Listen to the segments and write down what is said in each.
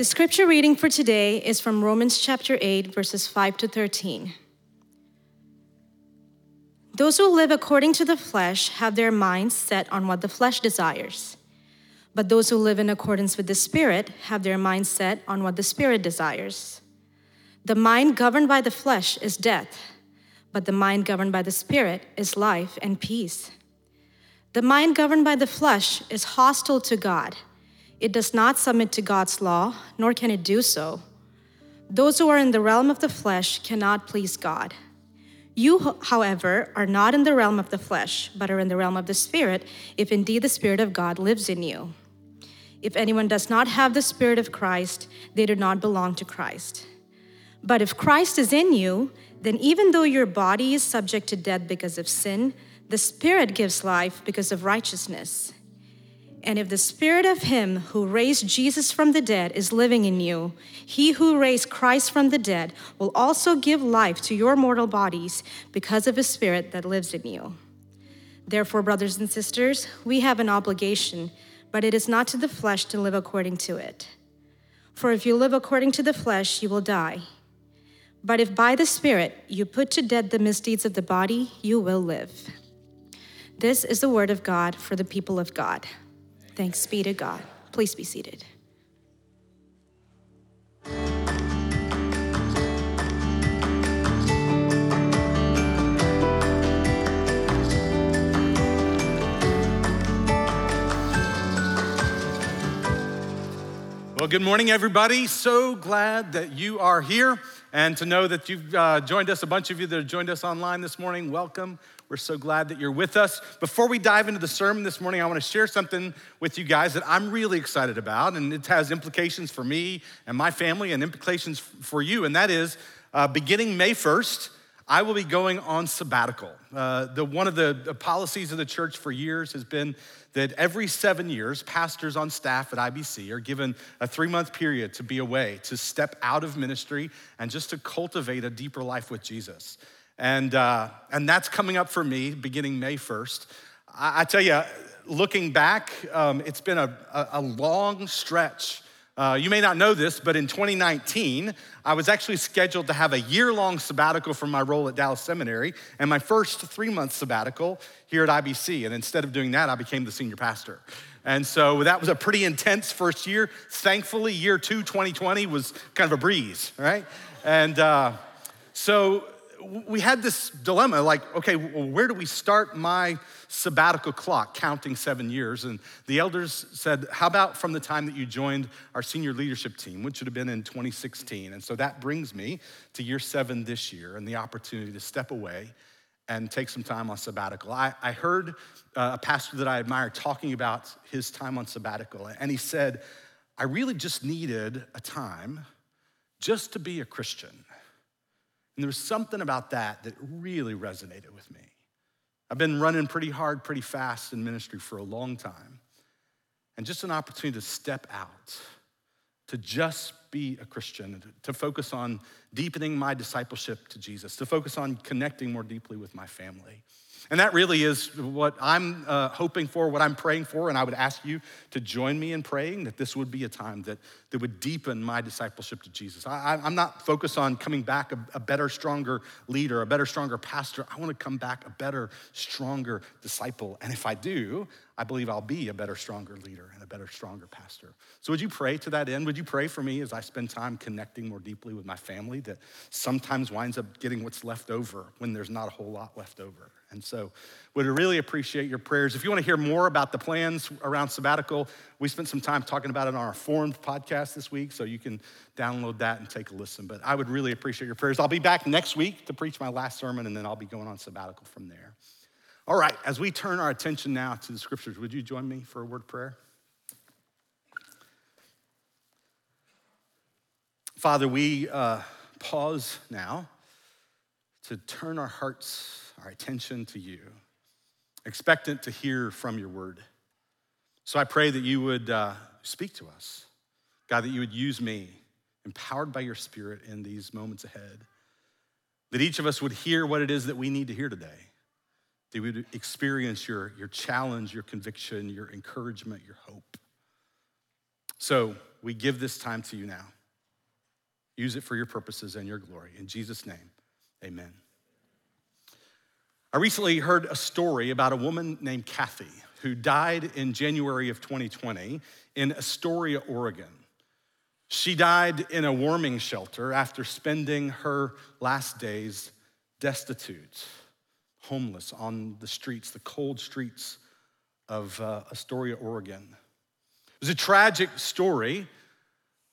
The scripture reading for today is from Romans chapter 8, verses 5 to 13. Those who live according to the flesh have their minds set on what the flesh desires. But those who live in accordance with the Spirit have their minds set on what the Spirit desires. The mind governed by the flesh is death, but the mind governed by the Spirit is life and peace. The mind governed by the flesh is hostile to God. It does not submit to God's law, nor can it do so. Those who are in the realm of the flesh cannot please God. You, however, are not in the realm of the flesh, but are in the realm of the Spirit, if indeed the Spirit of God lives in you. If anyone does not have the Spirit of Christ, they do not belong to Christ. But if Christ is in you, then even though your body is subject to death because of sin, the Spirit gives life because of righteousness. And if the Spirit of Him who raised Jesus from the dead is living in you, He who raised Christ from the dead will also give life to your mortal bodies because of His Spirit that lives in you. Therefore, brothers and sisters, we have an obligation, but it is not to the flesh to live according to it. For if you live according to the flesh, you will die. But if by the Spirit you put to death the misdeeds of the body, you will live. This is the word of God for the people of God. Thanks be to God. Please be seated. Well, good morning, everybody. So glad that you are here and to know that you've uh, joined us. A bunch of you that have joined us online this morning, welcome. We're so glad that you're with us. Before we dive into the sermon this morning, I want to share something with you guys that I'm really excited about, and it has implications for me and my family and implications for you, and that is uh, beginning May 1st. I will be going on sabbatical. Uh, the, one of the, the policies of the church for years has been that every seven years, pastors on staff at IBC are given a three month period to be away, to step out of ministry, and just to cultivate a deeper life with Jesus. And, uh, and that's coming up for me beginning May 1st. I, I tell you, looking back, um, it's been a, a, a long stretch uh, you may not know this, but in 2019, I was actually scheduled to have a year long sabbatical from my role at Dallas Seminary and my first three month sabbatical here at IBC. And instead of doing that, I became the senior pastor. And so that was a pretty intense first year. Thankfully, year two, 2020, was kind of a breeze, right? And uh, so we had this dilemma like, okay, where do we start my sabbatical clock, counting seven years. And the elders said, How about from the time that you joined our senior leadership team, which would have been in 2016? And so that brings me to year seven this year and the opportunity to step away and take some time on sabbatical. I, I heard uh, a pastor that I admire talking about his time on sabbatical, and he said, I really just needed a time just to be a Christian. And there was something about that that really resonated with me. I've been running pretty hard, pretty fast in ministry for a long time. And just an opportunity to step out, to just be a Christian, to focus on deepening my discipleship to Jesus, to focus on connecting more deeply with my family. And that really is what I'm uh, hoping for, what I'm praying for. And I would ask you to join me in praying that this would be a time that, that would deepen my discipleship to Jesus. I, am not focused on coming back a, a better, stronger leader, a better, stronger pastor. I want to come back a better, stronger disciple. And if I do, I believe I'll be a better, stronger leader and a better, stronger pastor. So, would you pray to that end? Would you pray for me as I spend time connecting more deeply with my family that sometimes winds up getting what's left over when there's not a whole lot left over? And so, would really appreciate your prayers. If you want to hear more about the plans around sabbatical, we spent some time talking about it on our Formed podcast this week, so you can download that and take a listen. But I would really appreciate your prayers. I'll be back next week to preach my last sermon, and then I'll be going on sabbatical from there. All right, as we turn our attention now to the scriptures, would you join me for a word of prayer? Father, we uh, pause now to turn our hearts, our attention to you, expectant to hear from your word. So I pray that you would uh, speak to us. God, that you would use me, empowered by your spirit in these moments ahead. That each of us would hear what it is that we need to hear today they would experience your, your challenge, your conviction, your encouragement, your hope. So we give this time to you now. Use it for your purposes and your glory. In Jesus' name, amen. I recently heard a story about a woman named Kathy who died in January of 2020 in Astoria, Oregon. She died in a warming shelter after spending her last days destitute, homeless on the streets, the cold streets of uh, Astoria, Oregon. It was a tragic story,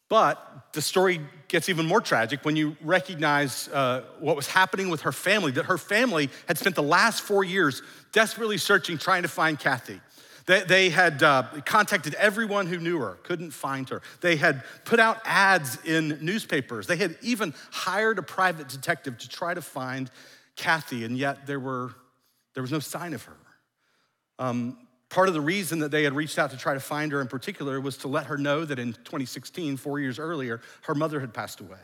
but the story gets even more tragic when you recognize uh, what was happening with her family, that her family had spent the last four years desperately searching, trying to find Kathy. They, had uh, contacted everyone who knew her, couldn't find her. They had put out ads in newspapers. They had even hired a private detective to try to find Kathy, and yet there, were, there was no sign of her. Um, part of the reason that they had reached out to try to find her in particular was to let her know that in 2016, four years earlier, her mother had passed away.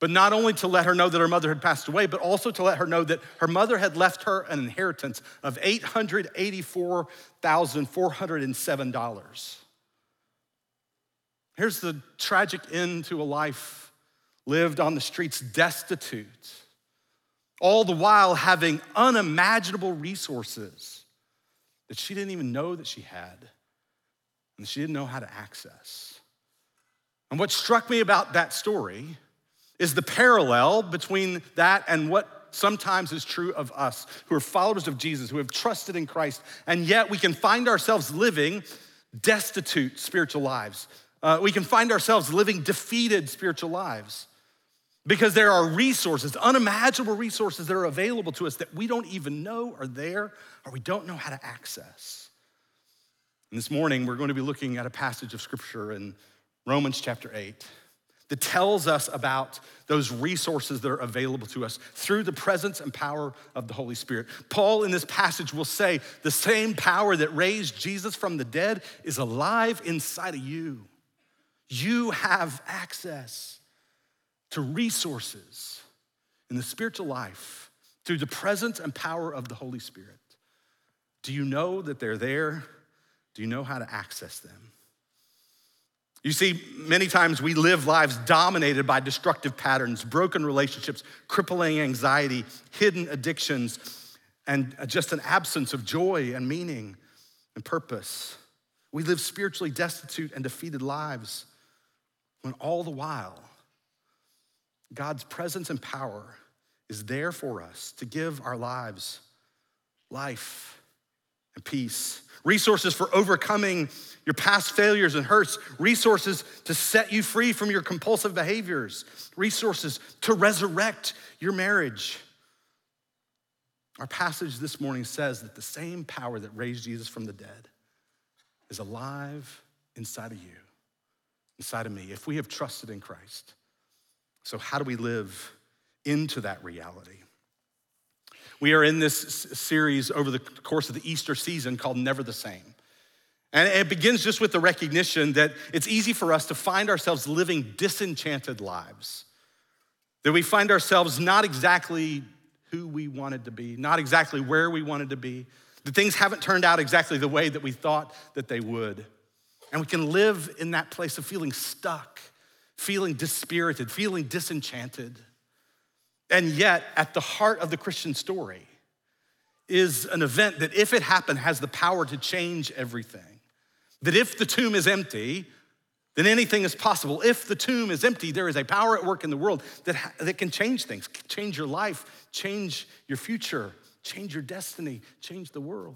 But not only to let her know that her mother had passed away, but also to let her know that her mother had left her an inheritance of $884,407. Here's the tragic end to a life lived on the streets destitute, all the while having unimaginable resources that she didn't even know that she had and she didn't know how to access. And what struck me about that story is the parallel between that and what sometimes is true of us who are followers of Jesus, who have trusted in Christ, and yet we can find ourselves living destitute spiritual lives. Uh, we can find ourselves living defeated spiritual lives because there are resources, unimaginable resources that are available to us that we don't even know are there or we don't know how to access. And this morning, we're going to be looking at a passage of scripture in Romans chapter 8 that tells us about those resources that are available to us through the presence and power of the Holy Spirit. Paul in this passage will say the same power that raised Jesus from the dead is alive inside of you. You have access to resources in the spiritual life through the presence and power of the Holy Spirit. Do you know that they're there? Do you know how to access them? You see, many times we live lives dominated by destructive patterns, broken relationships, crippling anxiety, hidden addictions, and just an absence of joy and meaning and purpose. We live spiritually destitute and defeated lives when all the while God's presence and power is there for us to give our lives life and peace resources for overcoming your past failures and hurts, resources to set you free from your compulsive behaviors, resources to resurrect your marriage. Our passage this morning says that the same power that raised Jesus from the dead is alive inside of you, inside of me, if we have trusted in Christ. So, how do we live into that reality? We are in this series over the course of the Easter season called Never the Same. And it begins just with the recognition that it's easy for us to find ourselves living disenchanted lives, that we find ourselves not exactly who we wanted to be, not exactly where we wanted to be, that things haven't turned out exactly the way that we thought that they would. And we can live in that place of feeling stuck, feeling dispirited, feeling disenchanted. And yet, at the heart of the Christian story is an event that, if it happened, has the power to change everything. That if the tomb is empty, then anything is possible. If the tomb is empty, there is a power at work in the world that, that can change things, change your life, change your future, change your destiny, change the world.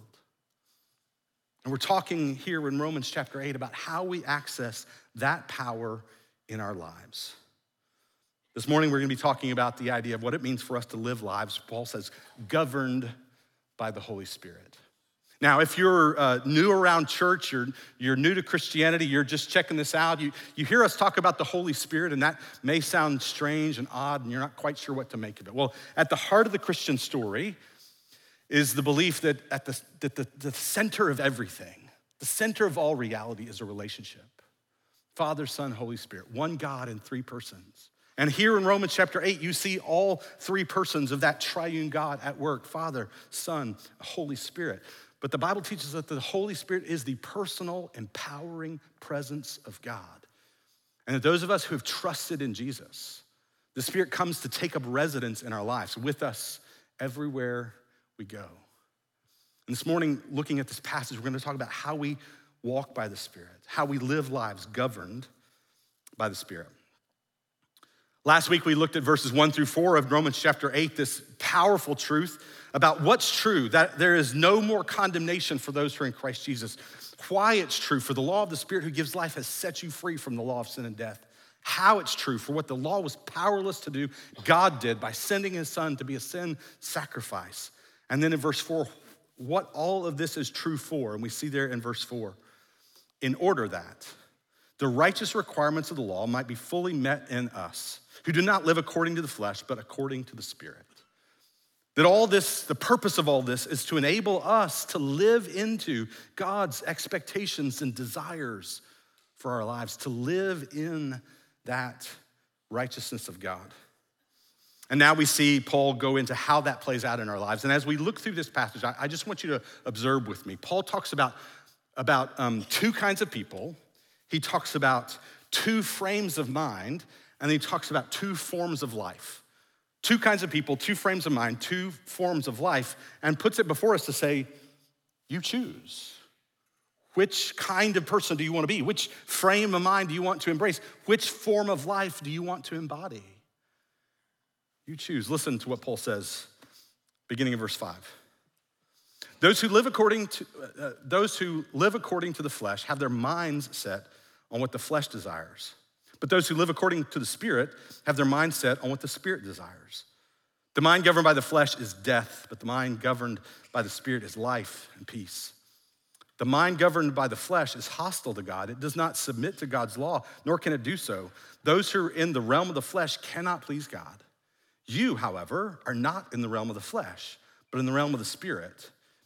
And we're talking here in Romans chapter 8 about how we access that power in our lives. This morning, we're going to be talking about the idea of what it means for us to live lives, Paul says, governed by the Holy Spirit. Now, if you're uh, new around church, you're, you're new to Christianity, you're just checking this out, you, you hear us talk about the Holy Spirit, and that may sound strange and odd, and you're not quite sure what to make of it. Well, at the heart of the Christian story is the belief that at the, that the, the center of everything, the center of all reality is a relationship Father, Son, Holy Spirit, one God in three persons. And here in Romans chapter 8, you see all three persons of that triune God at work Father, Son, Holy Spirit. But the Bible teaches that the Holy Spirit is the personal, empowering presence of God. And that those of us who have trusted in Jesus, the Spirit comes to take up residence in our lives with us everywhere we go. And this morning, looking at this passage, we're going to talk about how we walk by the Spirit, how we live lives governed by the Spirit. Last week, we looked at verses one through four of Romans chapter eight, this powerful truth about what's true, that there is no more condemnation for those who are in Christ Jesus. Why it's true, for the law of the Spirit who gives life has set you free from the law of sin and death. How it's true, for what the law was powerless to do, God did by sending his son to be a sin sacrifice. And then in verse four, what all of this is true for, and we see there in verse four, in order that the righteous requirements of the law might be fully met in us, who do not live according to the flesh, but according to the Spirit. That all this, the purpose of all this is to enable us to live into God's expectations and desires for our lives, to live in that righteousness of God. And now we see Paul go into how that plays out in our lives. And as we look through this passage, I, just want you to observe with me. Paul talks about, about um, two kinds of people, he talks about two frames of mind, and he talks about two forms of life. Two kinds of people, two frames of mind, two forms of life, and puts it before us to say, You choose. Which kind of person do you want to be? Which frame of mind do you want to embrace? Which form of life do you want to embody? You choose. Listen to what Paul says, beginning of verse 5. Those who live according to uh, those who live according to the flesh have their minds set on what the flesh desires. But those who live according to the Spirit have their mind set on what the Spirit desires. The mind governed by the flesh is death, but the mind governed by the Spirit is life and peace. The mind governed by the flesh is hostile to God. It does not submit to God's law, nor can it do so. Those who are in the realm of the flesh cannot please God. You, however, are not in the realm of the flesh, but in the realm of the Spirit,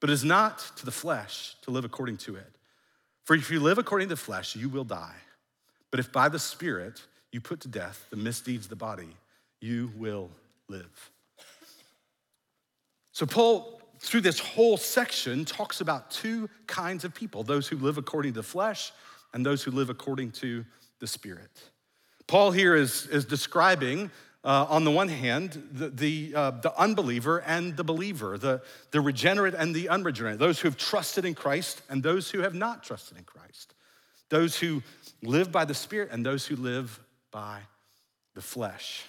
but it is not to the flesh to live according to it. For if you live according to the flesh, you will die. But if by the Spirit you put to death the misdeeds of the body, you will live. So, Paul, through this whole section, talks about two kinds of people those who live according to the flesh and those who live according to the Spirit. Paul here is, is describing uh, on the one hand, the, the, uh, the, unbeliever and the believer, the, the regenerate and the unregenerate, those who have trusted in Christ and those who have not trusted in Christ, those who live by the Spirit and those who live by the flesh.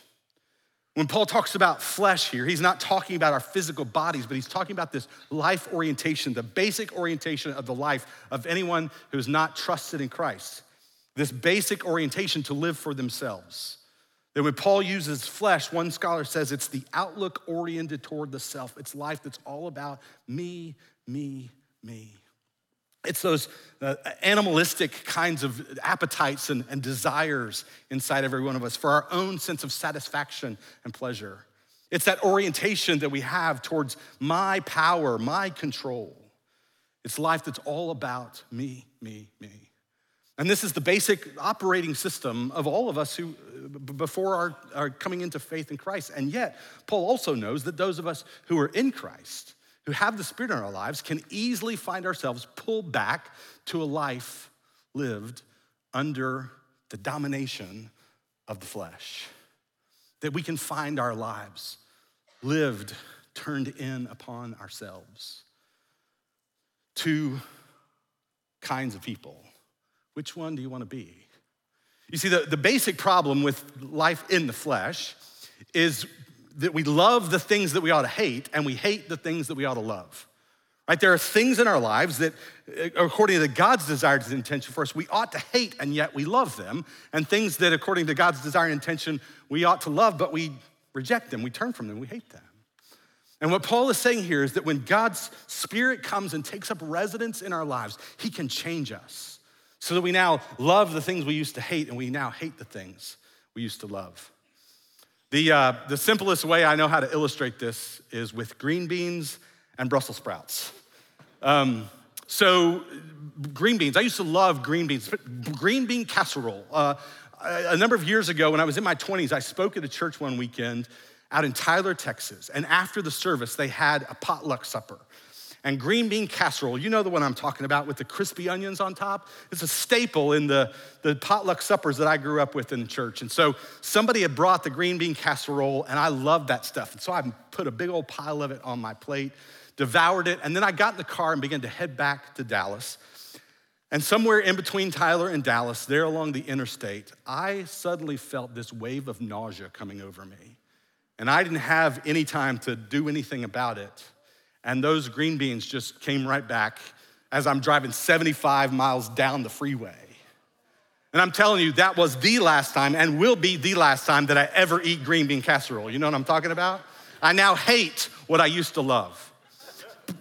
When Paul talks about flesh here, he's not talking about our physical bodies, but he's talking about this life orientation, the basic orientation of the life of anyone who's not trusted in Christ. This basic orientation to live for themselves. That when Paul uses flesh, one scholar says it's the outlook oriented toward the self. It's life that's all about me, me, me. It's those uh, animalistic kinds of appetites and, and desires inside every one of us for our own sense of satisfaction and pleasure. It's that orientation that we have towards my power, my control. It's life that's all about me, me, me. And this is the basic operating system of all of us who, before our, our coming into faith in Christ. And yet, Paul also knows that those of us who are in Christ, who have the Spirit in our lives, can easily find ourselves pulled back to a life lived under the domination of the flesh. That we can find our lives lived, turned in upon ourselves. Two kinds of people which one do you want to be? You see, the, the basic problem with life in the flesh is that we love the things that we ought to hate and we hate the things that we ought to love. Right? There are things in our lives that, uh, according to God's desire and intention for us, we ought to hate and yet we love them. And things that, according to God's desire and intention, we ought to love, but we reject them, we turn from them, we hate them. And what Paul is saying here is that when God's Spirit comes and takes up residence in our lives, He can change us so that we now love the things we used to hate and we now hate the things we used to love. The, uh, the simplest way I know how to illustrate this is with green beans and Brussels sprouts. Um, so, green beans, I used to love green beans, green bean casserole. Uh, a number of years ago, when I was in my 20s, I spoke at a church one weekend out in Tyler, Texas. And after the service, they had a potluck supper. And green bean casserole, you know the one I'm talking about with the crispy onions on top? It's a staple in the, the potluck suppers that I grew up with in the church. And so somebody had brought the green bean casserole, and I loved that stuff. And so I put a big old pile of it on my plate, devoured it, and then I got in the car and began to head back to Dallas. And somewhere in between Tyler and Dallas, there along the interstate, I suddenly felt this wave of nausea coming over me. And I didn't have any time to do anything about it. And those green beans just came right back as I'm driving 75 miles down the freeway. And I'm telling you, that was the last time and will be the last time that I ever eat green bean casserole. You know what I'm talking about? I now hate what I used to love.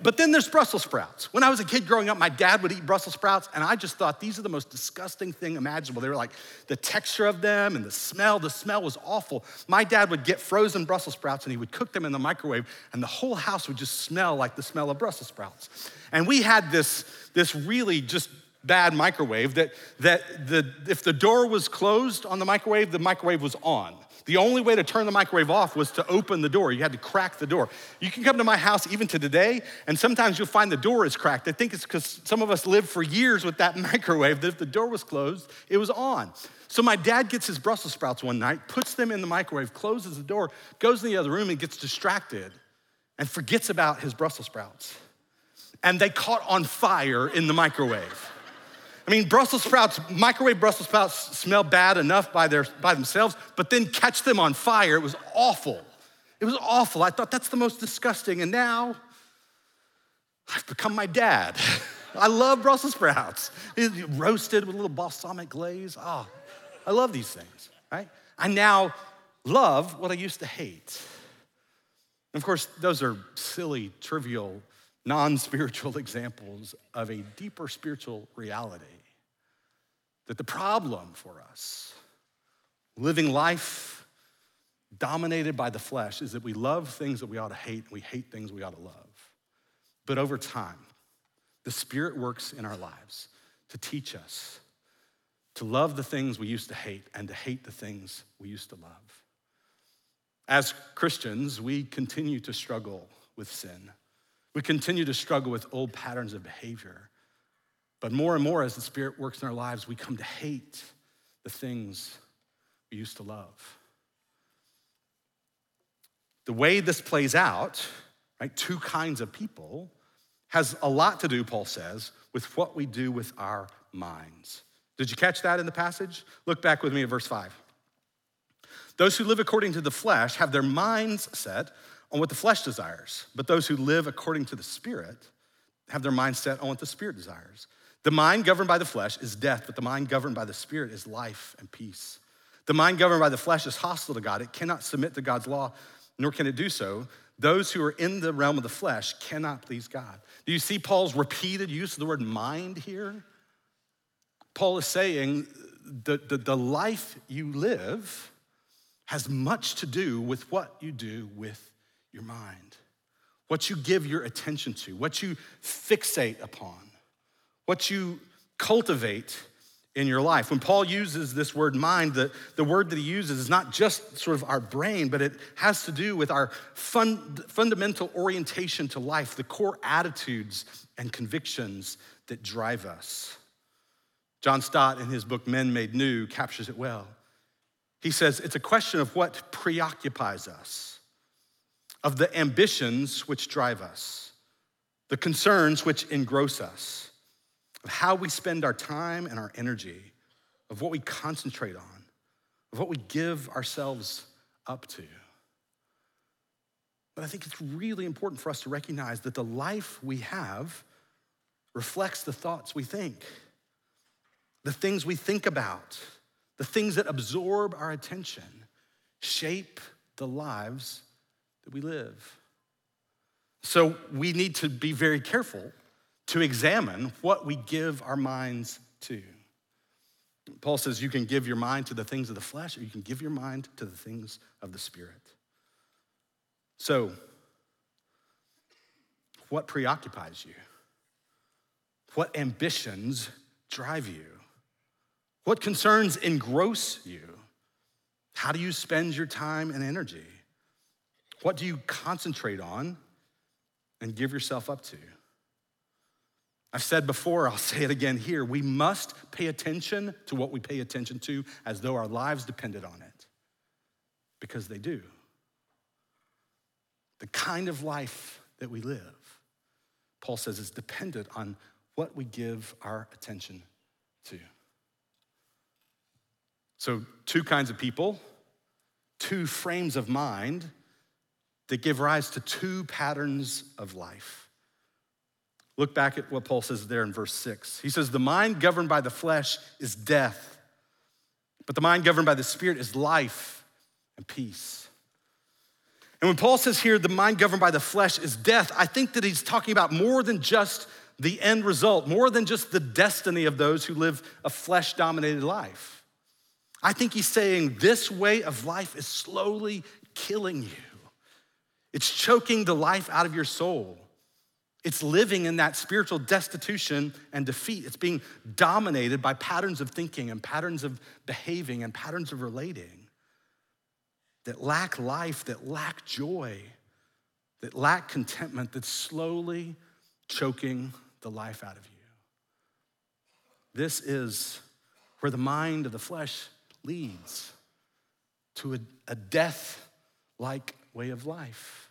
But then there's Brussels sprouts. When I was a kid growing up, my dad would eat Brussels sprouts, and I just thought these are the most disgusting thing imaginable. They were like the texture of them and the smell, the smell was awful. My dad would get frozen Brussels sprouts and he would cook them in the microwave, and the whole house would just smell like the smell of Brussels sprouts. And we had this, this really just bad microwave that, that the, if the door was closed on the microwave, the microwave was on. The only way to turn the microwave off was to open the door. You had to crack the door. You can come to my house even to today, and sometimes you'll find the door is cracked. I think it's because some of us lived for years with that microwave, that if the door was closed, it was on. So my dad gets his Brussels sprouts one night, puts them in the microwave, closes the door, goes in the other room, and gets distracted and forgets about his Brussels sprouts. And they caught on fire in the microwave. I mean, Brussels sprouts, microwave Brussels sprouts smell bad enough by, their, by themselves, but then catch them on fire, it was awful. It was awful. I thought that's the most disgusting. And now I've become my dad. I love Brussels sprouts. Roasted with a little balsamic glaze. Oh, I love these things, right? I now love what I used to hate. And of course, those are silly, trivial, non spiritual examples of a deeper spiritual reality that the problem for us, living life dominated by the flesh, is that we love things that we ought to hate and we hate things we ought to love. But over time, the Spirit works in our lives to teach us to love the things we used to hate and to hate the things we used to love. As Christians, we continue to struggle with sin. We continue to struggle with old patterns of behavior. But more and more, as the Spirit works in our lives, we come to hate the things we used to love. The way this plays out, right, two kinds of people, has a lot to do, Paul says, with what we do with our minds. Did you catch that in the passage? Look back with me at verse 5. Those who live according to the flesh have their minds set on what the flesh desires, but those who live according to the Spirit have their mind set on what the Spirit desires. The mind governed by the flesh is death, but the mind governed by the Spirit is life and peace. The mind governed by the flesh is hostile to God. It cannot submit to God's law, nor can it do so. Those who are in the realm of the flesh cannot please God. Do you see Paul's repeated use of the word mind here? Paul is saying the, the, the life you live has much to do with what you do with your mind, what you give your attention to, what you fixate upon what you cultivate in your life. When Paul uses this word mind, the, the word that he uses is not just sort of our brain, but it has to do with our fun, fundamental orientation to life, the core attitudes and convictions that drive us. John Stott, in his book Men Made New, captures it well. He says it's a question of what preoccupies us, of the ambitions which drive us, the concerns which engross us of how we spend our time and our energy, of what we concentrate on, of what we give ourselves up to. But I think it's really important for us to recognize that the life we have reflects the thoughts we think, the things we think about, the things that absorb our attention shape the lives that we live. So we need to be very careful to examine what we give our minds to. Paul says you can give your mind to the things of the flesh, or you can give your mind to the things of the Spirit. So, what preoccupies you? What ambitions drive you? What concerns engross you? How do you spend your time and energy? What do you concentrate on and give yourself up to? I've said before, I'll say it again here. We must pay attention to what we pay attention to as though our lives depended on it, because they do. The kind of life that we live, Paul says, is dependent on what we give our attention to. So, two kinds of people, two frames of mind that give rise to two patterns of life. Look back at what Paul says there in verse six. He says, The mind governed by the flesh is death, but the mind governed by the spirit is life and peace. And when Paul says here, the mind governed by the flesh is death, I think that he's talking about more than just the end result, more than just the destiny of those who live a flesh dominated life. I think he's saying this way of life is slowly killing you, it's choking the life out of your soul. It's living in that spiritual destitution and defeat. It's being dominated by patterns of thinking and patterns of behaving and patterns of relating that lack life, that lack joy, that lack contentment, that's slowly choking the life out of you. This is where the mind of the flesh leads to a, a death like way of life.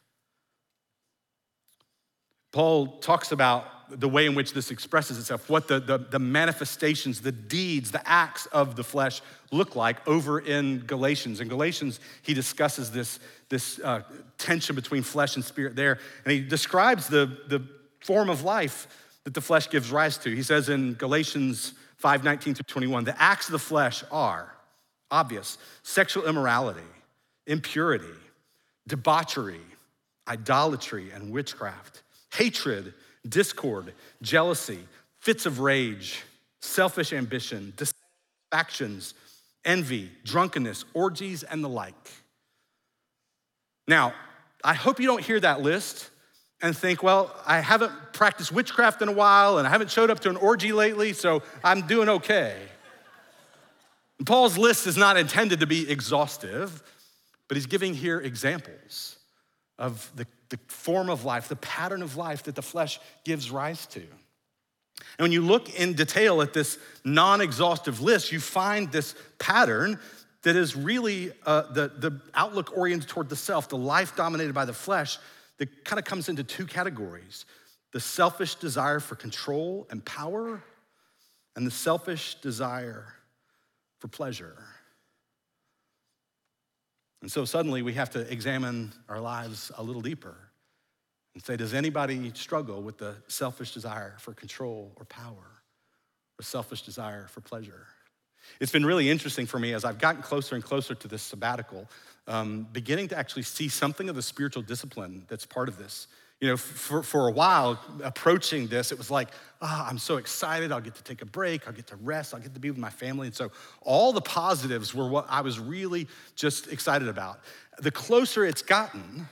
Paul talks about the way in which this expresses itself, what the, the, the, manifestations, the deeds, the acts of the flesh look like over in Galatians. In Galatians, he discusses this, this uh, tension between flesh and spirit there, and he describes the, the form of life that the flesh gives rise to. He says in Galatians 5 19 through 21, the acts of the flesh are obvious sexual immorality, impurity, debauchery, idolatry, and witchcraft hatred, discord, jealousy, fits of rage, selfish ambition, factions, envy, drunkenness, orgies, and the like. Now, I hope you don't hear that list and think, well, I haven't practiced witchcraft in a while and I haven't showed up to an orgy lately, so I'm doing okay. Paul's list is not intended to be exhaustive, but he's giving here examples of the the form of life, the pattern of life that the flesh gives rise to. And when you look in detail at this non exhaustive list, you find this pattern that is really uh, the, the outlook oriented toward the self, the life dominated by the flesh, that kind of comes into two categories the selfish desire for control and power, and the selfish desire for pleasure. And so suddenly we have to examine our lives a little deeper and say, does anybody struggle with the selfish desire for control or power or selfish desire for pleasure? It's been really interesting for me as I've gotten closer and closer to this sabbatical, um, beginning to actually see something of the spiritual discipline that's part of this. You know, for, for a while, approaching this, it was like, oh, I'm so excited. I'll get to take a break. I'll get to rest. I'll get to be with my family. And so all the positives were what I was really just excited about. The closer it's gotten,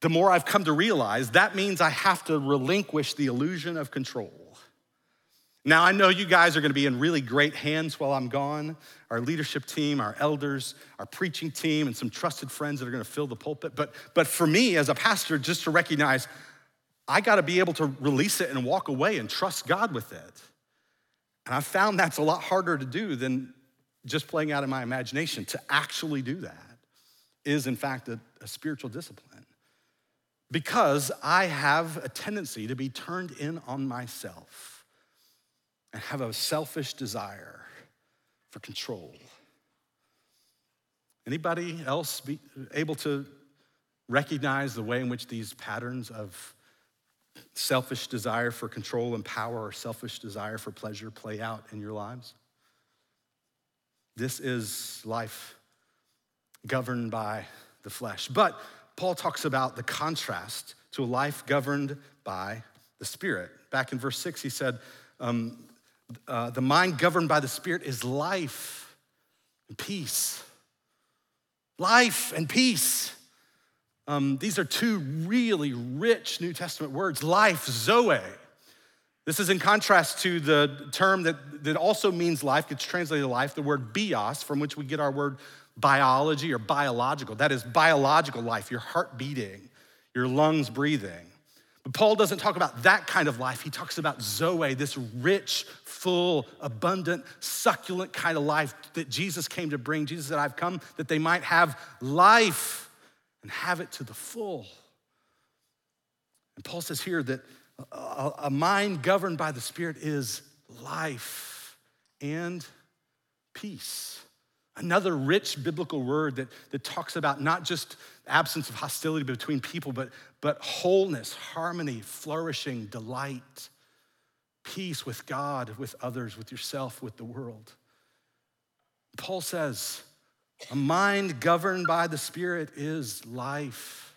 the more I've come to realize that means I have to relinquish the illusion of control. Now, I know you guys are gonna be in really great hands while I'm gone. Our leadership team, our elders, our preaching team, and some trusted friends that are gonna fill the pulpit. But, but for me as a pastor, just to recognize, I gotta be able to release it and walk away and trust God with it. And I found that's a lot harder to do than just playing out in my imagination. To actually do that is, in fact, a, a spiritual discipline because I have a tendency to be turned in on myself and have a selfish desire for control. Anybody else be able to recognize the way in which these patterns of selfish desire for control and power or selfish desire for pleasure play out in your lives? This is life governed by the flesh. But Paul talks about the contrast to a life governed by the Spirit. Back in verse six, he said, um, uh, the mind governed by the Spirit is life and peace. Life and peace. Um, these are two really rich New Testament words life, Zoe. This is in contrast to the term that, that also means life, gets translated life, the word bios, from which we get our word biology or biological. That is biological life, your heart beating, your lungs breathing. But Paul doesn't talk about that kind of life. He talks about Zoe, this rich, full, abundant, succulent kind of life that Jesus came to bring. Jesus said, I've come that they might have life and have it to the full. And Paul says here that a mind governed by the Spirit is life and peace. Another rich biblical word that, that talks about not just absence of hostility between people, but, but wholeness, harmony, flourishing, delight, peace with God, with others, with yourself, with the world. Paul says, a mind governed by the Spirit is life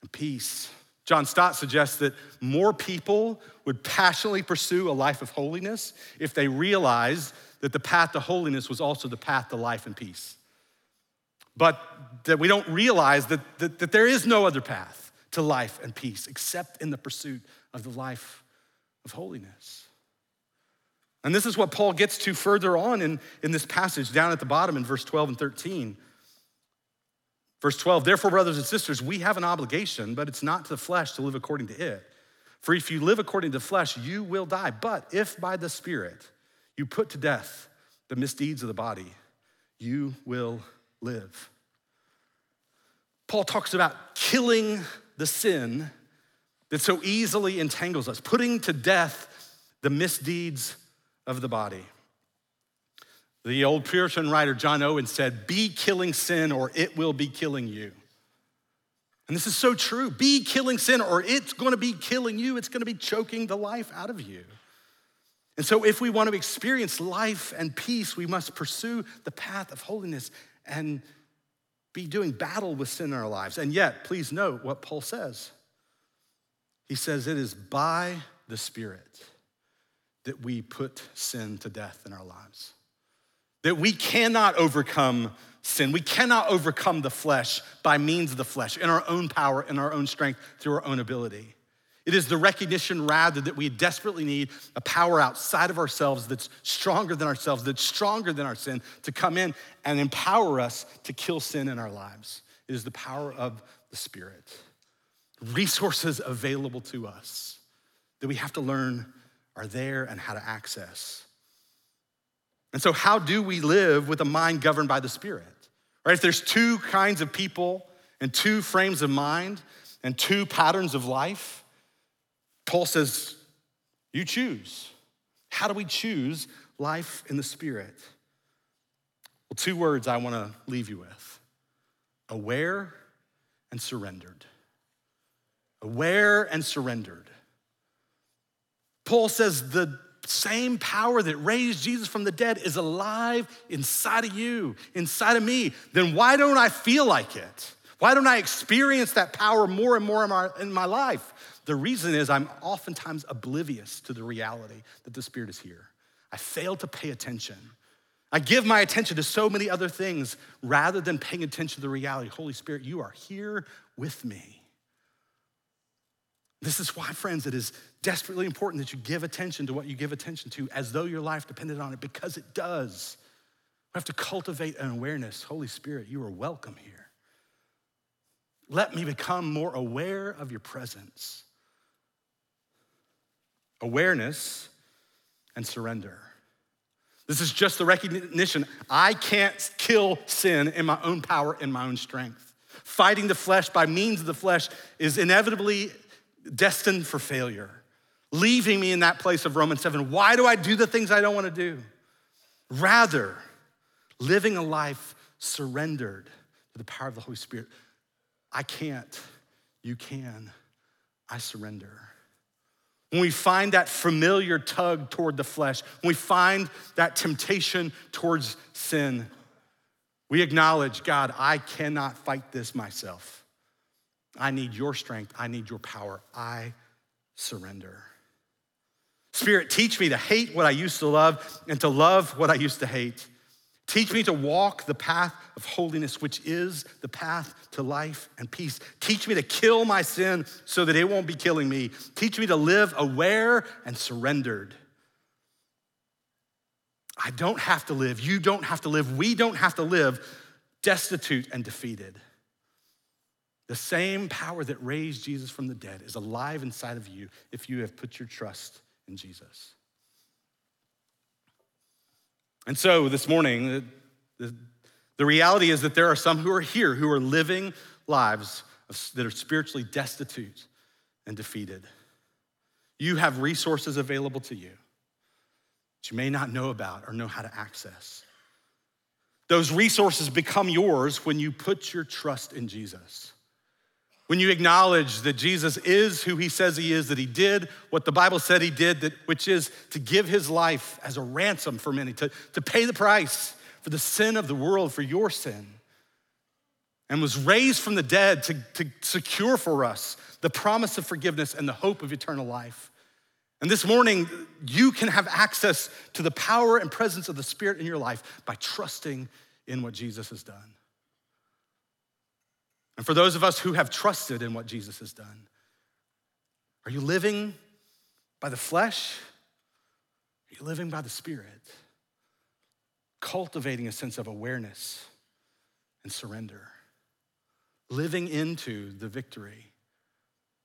and peace. John Stott suggests that more people would passionately pursue a life of holiness if they realized that the path to holiness was also the path to life and peace. But that we don't realize that, that, that there is no other path to life and peace except in the pursuit of the life of holiness. And this is what Paul gets to further on in, in this passage down at the bottom in verse 12 and 13. Verse 12, therefore, brothers and sisters, we have an obligation, but it's not to the flesh to live according to it. For if you live according to the flesh, you will die. But if by the Spirit you put to death the misdeeds of the body, you will live. Paul talks about killing the sin that so easily entangles us, putting to death the misdeeds of the body. The old Puritan writer John Owen said, Be killing sin or it will be killing you. And this is so true. Be killing sin or it's going to be killing you. It's going to be choking the life out of you. And so, if we want to experience life and peace, we must pursue the path of holiness and be doing battle with sin in our lives. And yet, please note what Paul says. He says, It is by the Spirit that we put sin to death in our lives that we cannot overcome sin. We cannot overcome the flesh by means of the flesh, in our own power, in our own strength, through our own ability. It is the recognition, rather, that we desperately need a power outside of ourselves that's stronger than ourselves, that's stronger than our sin, to come in and empower us to kill sin in our lives. It is the power of the Spirit. Resources available to us that we have to learn are there and how to access. And so, how do we live with a mind governed by the Spirit? Right? If there's two kinds of people and two frames of mind and two patterns of life, Paul says, you choose. How do we choose life in the Spirit? Well, two words I want to leave you with aware and surrendered. Aware and surrendered. Paul says the same power that raised Jesus from the dead is alive inside of you, inside of me, then why don't I feel like it? Why don't I experience that power more and more in my, in my life? The reason is I'm oftentimes oblivious to the reality that the Spirit is here. I fail to pay attention. I give my attention to so many other things rather than paying attention to the reality. Holy Spirit, you are here with me. This is why, friends, it is desperately important that you give attention to what you give attention to as though your life depended on it, because it does. We have to cultivate an awareness. Holy Spirit, you are welcome here. Let me become more aware of your presence. Awareness and surrender. This is just the recognition I can't kill sin in my own power, in my own strength. Fighting the flesh by means of the flesh is inevitably destined for failure, leaving me in that place of Romans 7. Why do I do the things I don't want to do? Rather, living a life surrendered to the power of the Holy Spirit. I can't, you can, I surrender. When we find that familiar tug toward the flesh, when we find that temptation towards sin, we acknowledge, God, I cannot fight this myself. I need your strength. I need your power. I surrender. Spirit, teach me to hate what I used to love and to love what I used to hate. Teach me to walk the path of holiness, which is the path to life and peace. Teach me to kill my sin so that it won't be killing me. Teach me to live aware and surrendered. I don't have to live, you don't have to live, we don't have to live destitute and defeated. The same power that raised Jesus from the dead is alive inside of you if you have put your trust in Jesus. And so this morning, the, the, reality is that there are some who are here who are living lives of, that are spiritually destitute and defeated. You have resources available to you that you may not know about or know how to access. Those resources become yours when you put your trust in Jesus. When you acknowledge that Jesus is who he says he is, that he did what the Bible said he did, that, which is to give his life as a ransom for many, to, to pay the price for the sin of the world, for your sin, and was raised from the dead to, to secure for us the promise of forgiveness and the hope of eternal life. And this morning, you can have access to the power and presence of the Spirit in your life by trusting in what Jesus has done. And for those of us who have trusted in what Jesus has done, are you living by the flesh? Are you living by the Spirit? Cultivating a sense of awareness and surrender, living into the victory,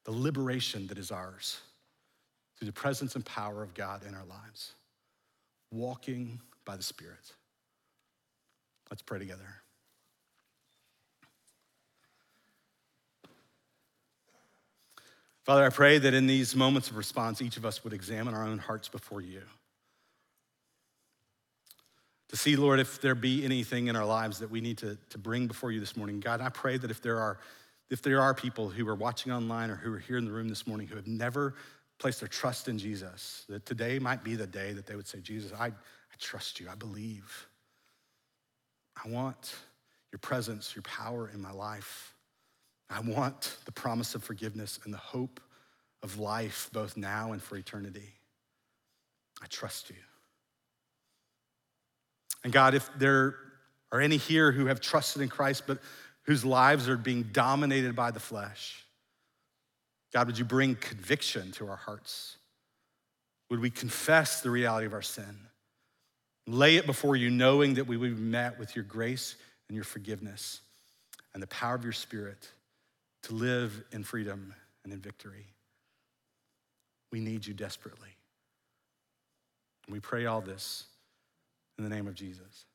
the liberation that is ours through the presence and power of God in our lives, walking by the Spirit. Let's pray together. Father, I pray that in these moments of response, each of us would examine our own hearts before you. To see, Lord, if there be anything in our lives that we need to, to bring before you this morning. God, I pray that if there are if there are people who are watching online or who are here in the room this morning who have never placed their trust in Jesus, that today might be the day that they would say, Jesus, I, I trust you, I believe. I want your presence, your power in my life. I want the promise of forgiveness and the hope of life, both now and for eternity. I trust you. And God, if there are any here who have trusted in Christ, but whose lives are being dominated by the flesh, God, would you bring conviction to our hearts? Would we confess the reality of our sin? Lay it before you, knowing that we would be met with your grace and your forgiveness and the power of your Spirit to live in freedom and in victory. We need you desperately. We pray all this in the name of Jesus.